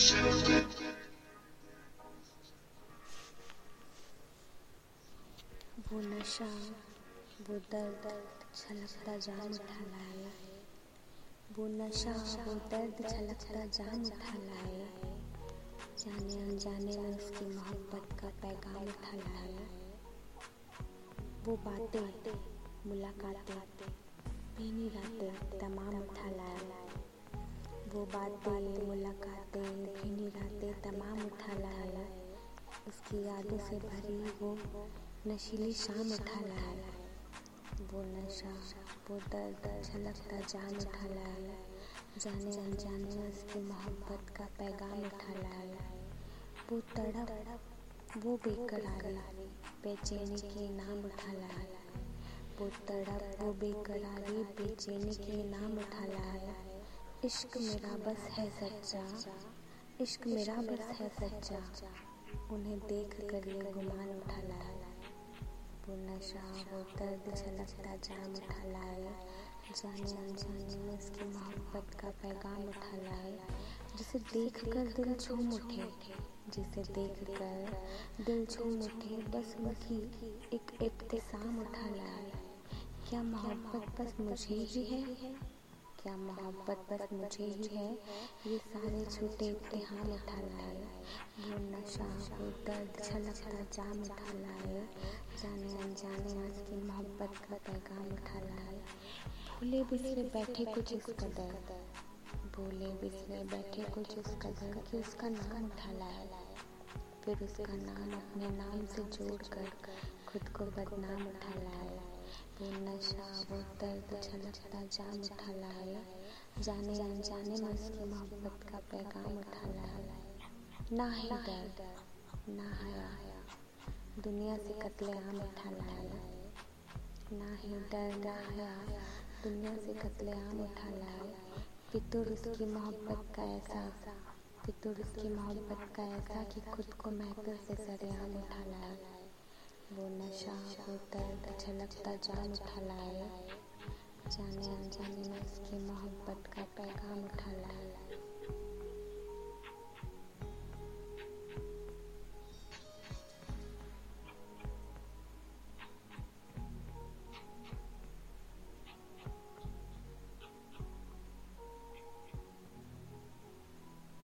वो नशा वो दर्द छलकता जान उठा लाए वो नशा वो दर्द छलकता जान उठा लाए जाने अनजाने में उसकी मोहब्बत का पैगाम उठा लाए वो बातें, मुलाकातें भीनी रातें तमाम उठा लाए वो बातें, मुलाकातें भीनी रातें तमाम उठा लाए उसकी यादों से भरी वो नशीली शाम उठा लाया। वो नशा, वो दर्द, झलकता जान उठा लाया। जाने अनजाने उसकी मोहब्बत का पैगाम उठा लाया। वो तड़प, वो बेकरारी, बेचैनी के नाम उठा लाया। वो तड़प, वो बेकरारी, बेचैनी के नाम उठा लाया इश्क मेरा बस है सच्चा, इश्क मेरा बस है सच्चा। उन्हें देख कर ये गुमान उठा लाया वो नशा, वो दर्द झलकता जाम उठा लाए। जाने अनजाने में उसकी मोहब्बत का पैगाम उठा लाए। जिसे देख कर दिल झूम उठे, जिसे देख कर दिल झूम उठे, बस वही एक इब्तिसाम उठा लाए। क्या मोहब्बत बस मुझे ही है? क्या मोहब्बत बस मुझे ही है? ये सारे छोटे इम्तिहान उठा लाए वो नशा वो दर्द छलकता जाम उठा लाए जाने अनजाने उसकी मोहब्बत का पैगाम उठा लाए भूले बिसरे बैठे कुछ इस कदर। भूले बिसरे बैठे कुछ इस कदर कि उसका नाम उठा लाए फिर उसका नाम अपने नाम से जोड़ कर खुद को बदनाम उठा लाए वो नशा, वो दर्द छलकता जाम उठा लाया। जाने अनजाने में उसकी मोहब्बत का पैगाम उठा लाया। ना ही दर्द, ना हया। दुनिया से कत्ले आम उठा लाया। ना ही डर ना हया। दुनिया से कत्ले आम उठा लाया। फितुर उसकी मोहब्बत का ऐसा फितुर उसकी मोहब्बत का ऐसा कि खुद को महफिल से सरेआम उठा लाया। वो नशा, वो दर्द, झलकता, जान उठा लाए। जाने अनजाने में उसकी मोहब्बत का पैगाम उठा लाए।